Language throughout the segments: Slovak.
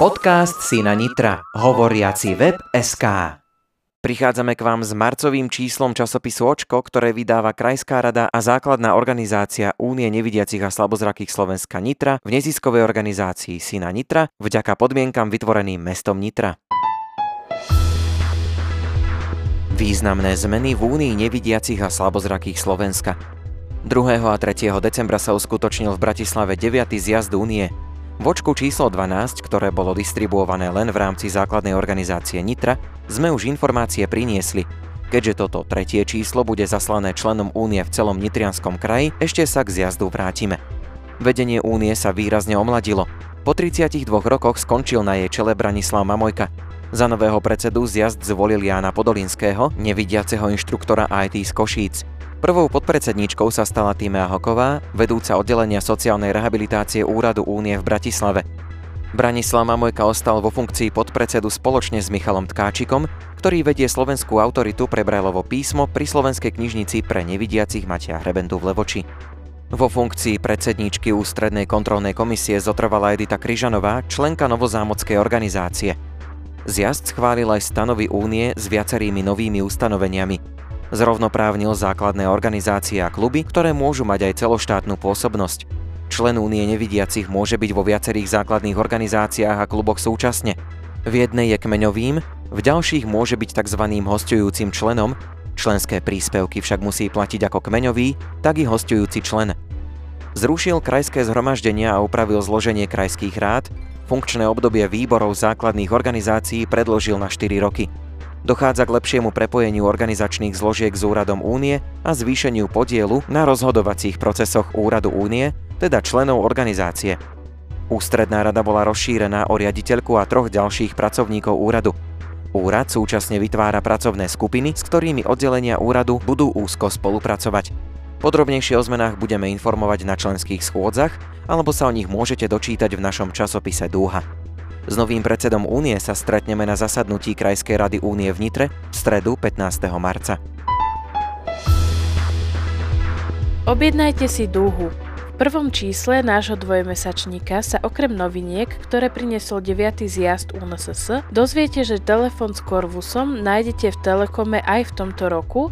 Podcast Sina Nitra. Hovoriaci web SK. Prichádzame k vám s marcovým číslom časopisu Očko, ktoré vydáva Krajská rada a základná organizácia Únie nevidiacich a slabozrakých Slovenska Nitra v neziskovej organizácii Sina Nitra vďaka podmienkam vytvoreným mestom Nitra. Významné zmeny v Únii nevidiacich a slabozrakých Slovenska. 2. a 3. decembra sa uskutočnil v Bratislave 9. zjazd Únie. V očku číslo 12, ktoré bolo distribuované len v rámci základnej organizácie Nitra, sme už informácie priniesli. Keďže toto tretie číslo bude zaslané členom únie v celom Nitrianskom kraji, ešte sa k zjazdu vrátime. Vedenie únie sa výrazne omladilo. Po 32 rokoch skončil na jej čele Branislav Mamojka. Za nového predsedu zjazd zvolil Jána Podolinského, nevidiaceho inštruktora IT z Košíc. Prvou podpredsedníčkou sa stala Týmea Hoková, vedúca oddelenia sociálnej rehabilitácie Úradu Únie v Bratislave. Branislav Mamojka ostal vo funkcii podpredsedu spoločne s Michalom Tkáčikom, ktorý vedie slovenskú autoritu pre Brajlovo písmo pri Slovenskej knižnici pre nevidiacich Matia Hrebentu v Levoči. Vo funkcii predsedníčky Ústrednej kontrolnej komisie zotrvala Edita Kryžanová, členka novozámockej organizácie. Zjazd schválil aj stanovy únie s viacerými novými ustanoveniami, Zrovnoprávnil základné organizácie a kluby, ktoré môžu mať aj celoštátnu pôsobnosť. Člen únie nevidiacich môže byť vo viacerých základných organizáciách a kluboch súčasne. V jednej je kmeňovým, v ďalších môže byť tzv. hostujúcim členom, členské príspevky však musí platiť ako kmeňový, tak i hostujúci člen. Zrušil krajské zhromaždenia a upravil zloženie krajských rád, funkčné obdobie výborov základných organizácií predložil na 4 roky. Dochádza k lepšiemu prepojeniu organizačných zložiek s úradom únie a zvýšeniu podielu na rozhodovacích procesoch úradu únie, teda členov organizácie. Ústredná rada bola rozšírená o riaditeľku a troch ďalších pracovníkov úradu. Úrad súčasne vytvára pracovné skupiny, s ktorými oddelenia úradu budú úzko spolupracovať. Podrobnejšie o zmenách budeme informovať na členských schôdzach, alebo sa o nich môžete dočítať v našom časopise Dúha. S novým predsedom únie sa stretneme na zasadnutí Krajskej rady únie v Nitre v stredu 15. marca. Objednajte si dúhu. V prvom čísle nášho dvojmesačníka sa okrem noviniek, ktoré priniesol 9. zjazd UNSS, dozviete, že telefón s Corvusom nájdete v Telekome aj v tomto roku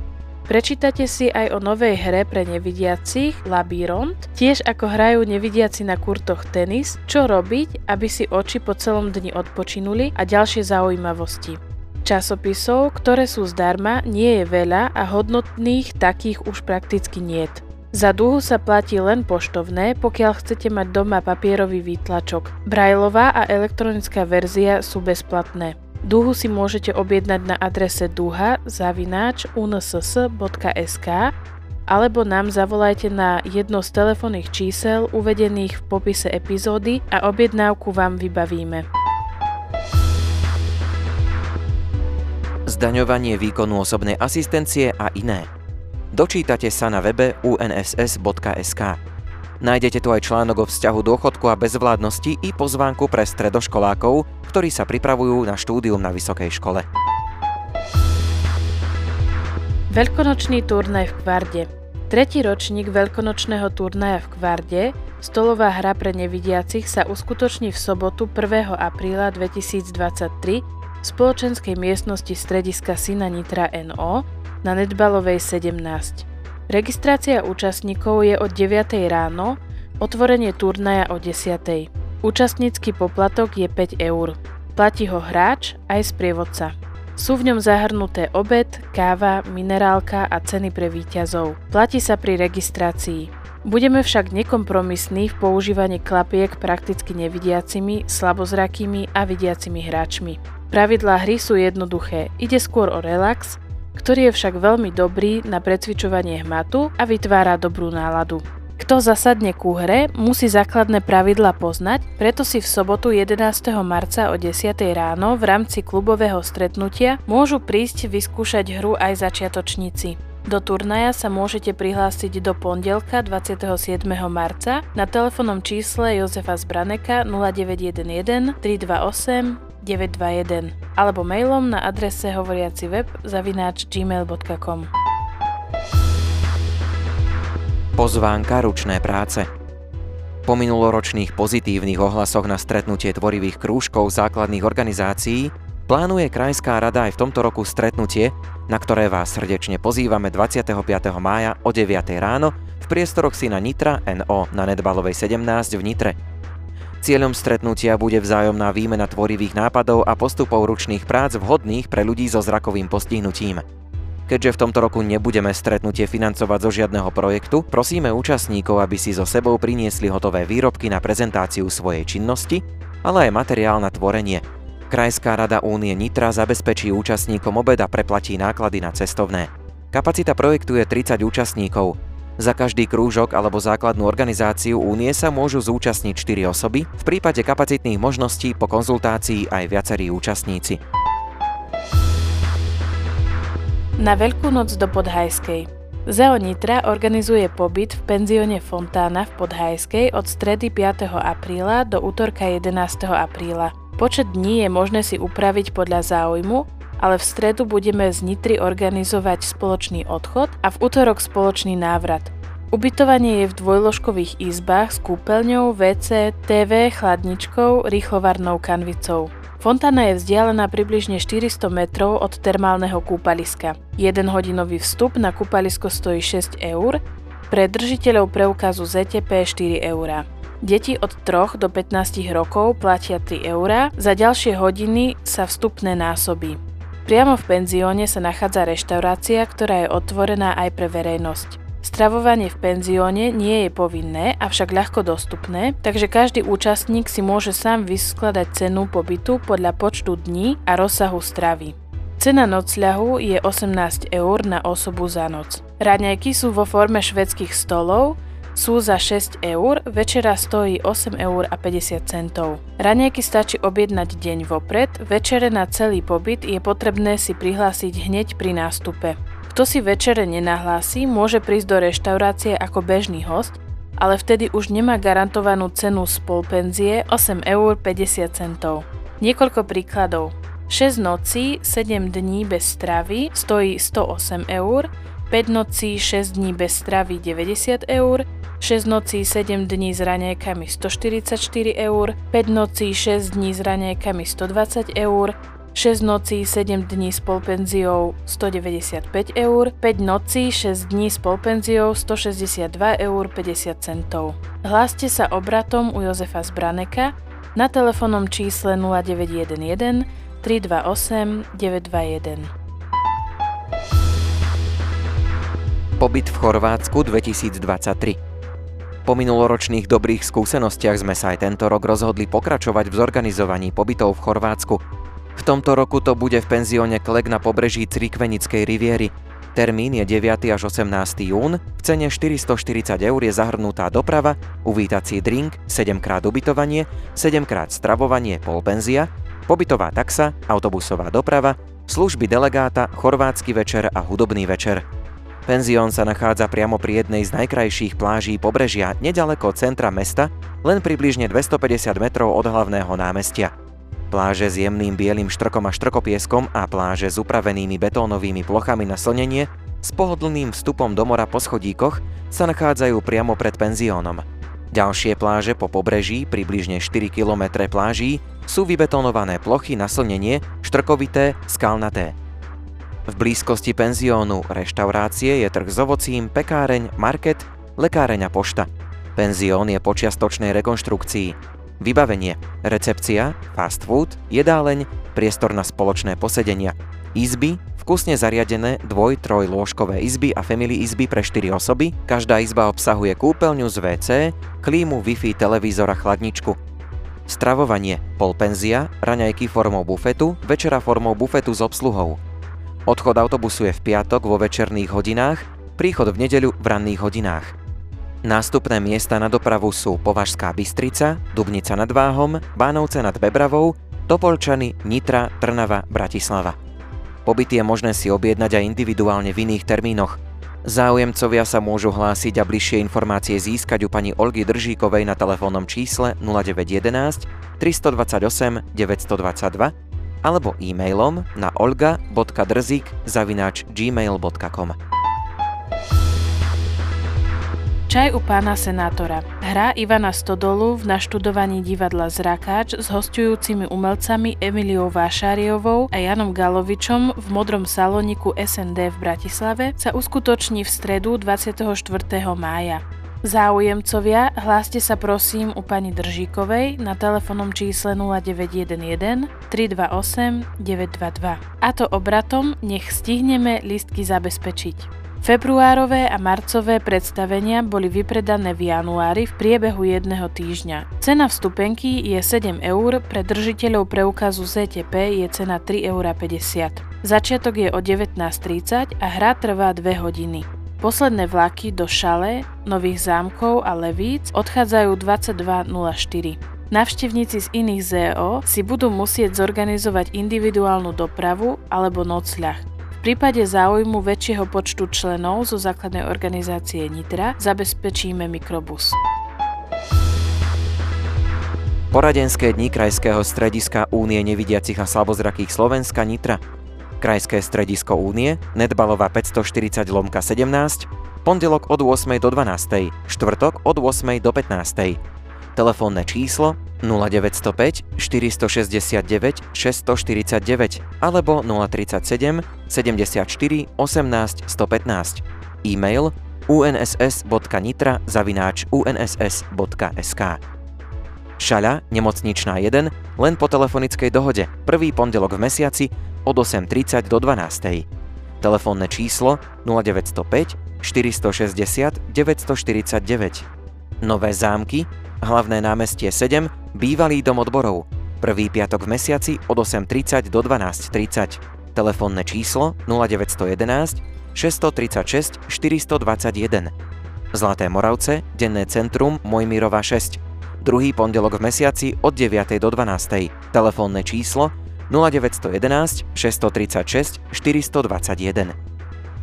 Prečítate si aj o novej hre pre nevidiacich Labyront, tiež ako hrajú nevidiaci na kurtoch tenis, čo robiť, aby si oči po celom dni odpočinuli a ďalšie zaujímavosti. Časopisov, ktoré sú zdarma, nie je veľa a hodnotných takých už prakticky niet. Za dlhu sa platí len poštovné, pokiaľ chcete mať doma papierový výtlačok. Brajlová a elektronická verzia sú bezplatné. Duhu si môžete objednať na adrese duha zavináč unss.sk alebo nám zavolajte na jedno z telefónnych čísel uvedených v popise epizódy a objednávku vám vybavíme. Zdaňovanie výkonu osobnej asistencie a iné. Dočítate sa na webe unss.sk. Nájdete tu aj článok o vzťahu dôchodku a bezvládnosti i pozvánku pre stredoškolákov, ktorí sa pripravujú na štúdium na vysokej škole. Veľkonočný turnaj v Kvarde Tretí ročník veľkonočného turnaja v Kvarde, stolová hra pre nevidiacich, sa uskutoční v sobotu 1. apríla 2023 v spoločenskej miestnosti strediska Sina Nitra NO na Nedbalovej 17. Registrácia účastníkov je od 9. ráno, otvorenie turnaja o 10. Účastnícky poplatok je 5 eur. Platí ho hráč aj sprievodca. Sú v ňom zahrnuté obed, káva, minerálka a ceny pre výťazov. Platí sa pri registrácii. Budeme však nekompromisní v používaní klapiek prakticky nevidiacimi, slabozrakými a vidiacimi hráčmi. Pravidlá hry sú jednoduché, ide skôr o relax, ktorý je však veľmi dobrý na precvičovanie hmatu a vytvára dobrú náladu. Kto zasadne ku hre, musí základné pravidla poznať, preto si v sobotu 11. marca o 10. ráno v rámci klubového stretnutia môžu prísť vyskúšať hru aj začiatočníci. Do turnaja sa môžete prihlásiť do pondelka 27. marca na telefónnom čísle Jozefa Zbraneka 0911 328 921 alebo mailom na adrese hovoriaci web zavináč gmail.com. Pozvánka ručné práce Po minuloročných pozitívnych ohlasoch na stretnutie tvorivých krúžkov základných organizácií plánuje Krajská rada aj v tomto roku stretnutie, na ktoré vás srdečne pozývame 25. mája o 9. ráno v priestoroch Syna Nitra NO na Nedbalovej 17 v Nitre. Cieľom stretnutia bude vzájomná výmena tvorivých nápadov a postupov ručných prác vhodných pre ľudí so zrakovým postihnutím. Keďže v tomto roku nebudeme stretnutie financovať zo žiadneho projektu, prosíme účastníkov, aby si so sebou priniesli hotové výrobky na prezentáciu svojej činnosti, ale aj materiál na tvorenie. Krajská rada Únie Nitra zabezpečí účastníkom obeda preplatí náklady na cestovné. Kapacita projektu je 30 účastníkov. Za každý krúžok alebo základnú organizáciu únie sa môžu zúčastniť 4 osoby, v prípade kapacitných možností po konzultácii aj viacerí účastníci. Na Veľkú noc do Podhajskej. ZEO Nitra organizuje pobyt v penzióne Fontána v Podhajskej od stredy 5. apríla do útorka 11. apríla. Počet dní je možné si upraviť podľa záujmu, ale v stredu budeme z Nitry organizovať spoločný odchod a v útorok spoločný návrat. Ubytovanie je v dvojložkových izbách s kúpeľňou, WC, TV, chladničkou, rýchlovarnou kanvicou. Fontána je vzdialená približne 400 metrov od termálneho kúpaliska. Jeden hodinový vstup na kúpalisko stojí 6 eur, pre držiteľov preukazu ZTP 4 eur. Deti od 3 do 15 rokov platia 3 eur, za ďalšie hodiny sa vstupné násobí. Priamo v penzióne sa nachádza reštaurácia, ktorá je otvorená aj pre verejnosť. Stravovanie v penzióne nie je povinné, avšak ľahko dostupné, takže každý účastník si môže sám vyskladať cenu pobytu podľa počtu dní a rozsahu stravy. Cena nocľahu je 18 eur na osobu za noc. Raňajky sú vo forme švedských stolov, sú za 6 eur, večera stojí 8 eur a 50 centov. Raňajky stačí objednať deň vopred, večere na celý pobyt je potrebné si prihlásiť hneď pri nástupe. Kto si večere nenahlási, môže prísť do reštaurácie ako bežný host, ale vtedy už nemá garantovanú cenu spolpenzie 8 eur 50 centov. Niekoľko príkladov. 6 nocí, 7 dní bez stravy stojí 108 eur, 5 nocí, 6 dní bez stravy 90 eur, 6 nocí, 7 dní s raňajkami 144 eur, 5 nocí, 6 dní s raňajkami 120 eur, 6 nocí, 7 dní s polpenziou 195 eur, 5 nocí, 6 dní s polpenziou 162 eur 50 centov. Hláste sa obratom u Jozefa Zbraneka na telefónnom čísle 0911 328 921. Pobyt v Chorvátsku 2023 po minuloročných dobrých skúsenostiach sme sa aj tento rok rozhodli pokračovať v zorganizovaní pobytov v Chorvátsku. V tomto roku to bude v penzióne Klek na pobreží Crikvenickej riviery. Termín je 9. až 18. jún, v cene 440 eur je zahrnutá doprava, uvítací drink, 7 krát ubytovanie, 7 krát stravovanie, polpenzia, pobytová taxa, autobusová doprava, služby delegáta, chorvátsky večer a hudobný večer. Penzión sa nachádza priamo pri jednej z najkrajších pláží pobrežia, nedaleko centra mesta, len približne 250 metrov od hlavného námestia. Pláže s jemným bielým štrkom a štrkopieskom a pláže s upravenými betónovými plochami na slnenie s pohodlným vstupom do mora po schodíkoch sa nachádzajú priamo pred penziónom. Ďalšie pláže po pobreží, približne 4 km pláží, sú vybetonované plochy na slnenie, štrkovité, skalnaté. V blízkosti penziónu reštaurácie je trh s ovocím, pekáreň, market, lekáreň a pošta. Penzión je počiastočnej rekonštrukcii. Vybavenie, recepcia, fast food, jedáleň, priestor na spoločné posedenia, izby, vkusne zariadené dvoj-troj lôžkové izby a family izby pre 4 osoby, každá izba obsahuje kúpeľňu z WC, klímu, Wi-Fi, televízor a chladničku. Stravovanie, polpenzia, raňajky formou bufetu, večera formou bufetu s obsluhou. Odchod autobusu je v piatok vo večerných hodinách, príchod v nedeľu v ranných hodinách. Nástupné miesta na dopravu sú Považská Bystrica, Dubnica nad Váhom, Bánovce nad Bebravou, Topolčany, Nitra, Trnava, Bratislava. Pobyt je možné si objednať aj individuálne v iných termínoch. Záujemcovia sa môžu hlásiť a bližšie informácie získať u pani Olgy Držíkovej na telefónnom čísle 0911 328 922 alebo e-mailom na olga.drzik zavináč gmail.com. Čaj u pána senátora. Hra Ivana Stodolu v naštudovaní divadla Zrakáč s hostujúcimi umelcami Emiliou Vášariovou a Janom Galovičom v modrom saloniku SND v Bratislave sa uskutoční v stredu 24. mája. Záujemcovia, hláste sa prosím u pani Držíkovej na telefónnom čísle 0911 328 922. A to obratom nech stihneme listky zabezpečiť. Februárové a marcové predstavenia boli vypredané v januári v priebehu jedného týždňa. Cena vstupenky je 7 eur, pre držiteľov preukazu ZTP je cena 3,50 eur. Začiatok je o 19.30 a hra trvá 2 hodiny. Posledné vlaky do Šale, Nových zámkov a Levíc odchádzajú 22.04. Navštevníci z iných ZO si budú musieť zorganizovať individuálnu dopravu alebo nocľah. V prípade záujmu väčšieho počtu členov zo základnej organizácie Nitra zabezpečíme mikrobus. Poradenské dni Krajského strediska Únie nevidiacich a slabozrakých Slovenska Nitra Krajské stredisko Únie, Netbalová 540 lomka 17, pondelok od 8. do 12. štvrtok od 8. do 15. Telefónne číslo 0905 469 649 alebo 037 74 18 115. E-mail unss.nitra zavináč unss.sk Šaľa, nemocničná 1, len po telefonickej dohode, prvý pondelok v mesiaci od 8.30 do 12.00. Telefónne číslo 0905 460 949. Nové zámky, hlavné námestie 7, bývalý dom odborov, prvý piatok v mesiaci od 8.30 do 12.30. Telefónne číslo 0911 636 421. Zlaté Moravce, denné centrum Mojmirova 6. Druhý pondelok v mesiaci od 9. do 12. Telefónne číslo 0911 636 421.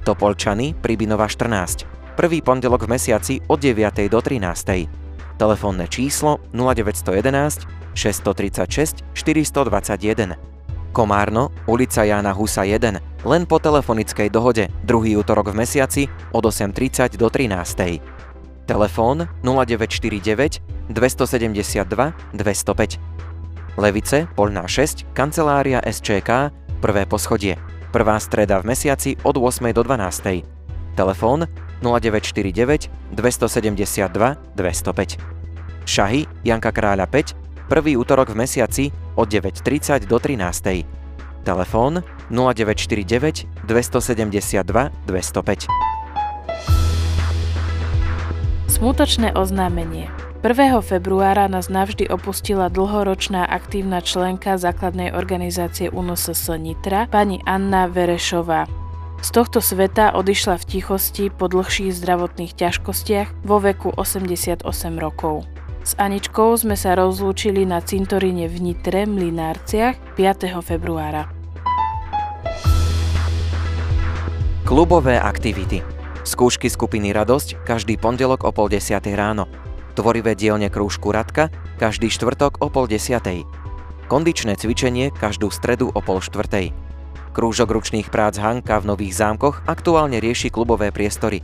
Topolčany, Pribinova 14. Prvý pondelok v mesiaci od 9. do 13. Telefónne číslo 0911 636 421. Komárno, ulica Jána Husa 1, len po telefonickej dohode, druhý útorok v mesiaci od 8.30 do 13. Telefón 0949 272 205. Levice, Polná 6, kancelária SČK, prvé poschodie. Prvá streda v mesiaci od 8. do 12. Telefón 0949 272 205. Šahy, Janka Kráľa 5, prvý útorok v mesiaci od 9.30 do 13. Telefón 0949 272 205. Smutočné oznámenie. 1. februára nás navždy opustila dlhoročná aktívna členka základnej organizácie UNSS Nitra, pani Anna Verešová. Z tohto sveta odišla v tichosti po dlhších zdravotných ťažkostiach vo veku 88 rokov. S Aničkou sme sa rozlúčili na cintoríne v Nitre Mlinárciach 5. februára. Klubové aktivity Skúšky skupiny Radosť každý pondelok o pol desiatej ráno tvorivé dielne krúžku Radka každý štvrtok o pol desiatej, kondičné cvičenie každú stredu o pol štvrtej. Krúžok ručných prác Hanka v Nových zámkoch aktuálne rieši klubové priestory.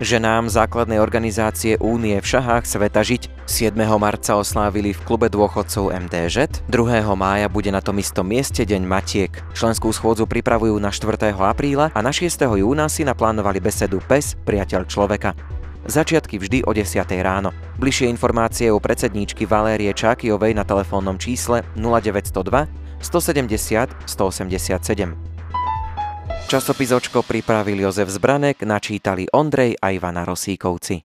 Ženám základnej organizácie Únie v šahách Sveta žiť 7. marca oslávili v klube dôchodcov MTŽ, 2. mája bude na tom istom mieste Deň Matiek. Členskú schôdzu pripravujú na 4. apríla a na 6. júna si naplánovali besedu PES, priateľ človeka. Začiatky vždy o 10. ráno. Bližšie informácie o predsedníčky Valérie Čákiovej na telefónnom čísle 0902 170 187. Časopis Očko pripravil Jozef Zbranek, načítali Ondrej a Ivana Rosíkovci.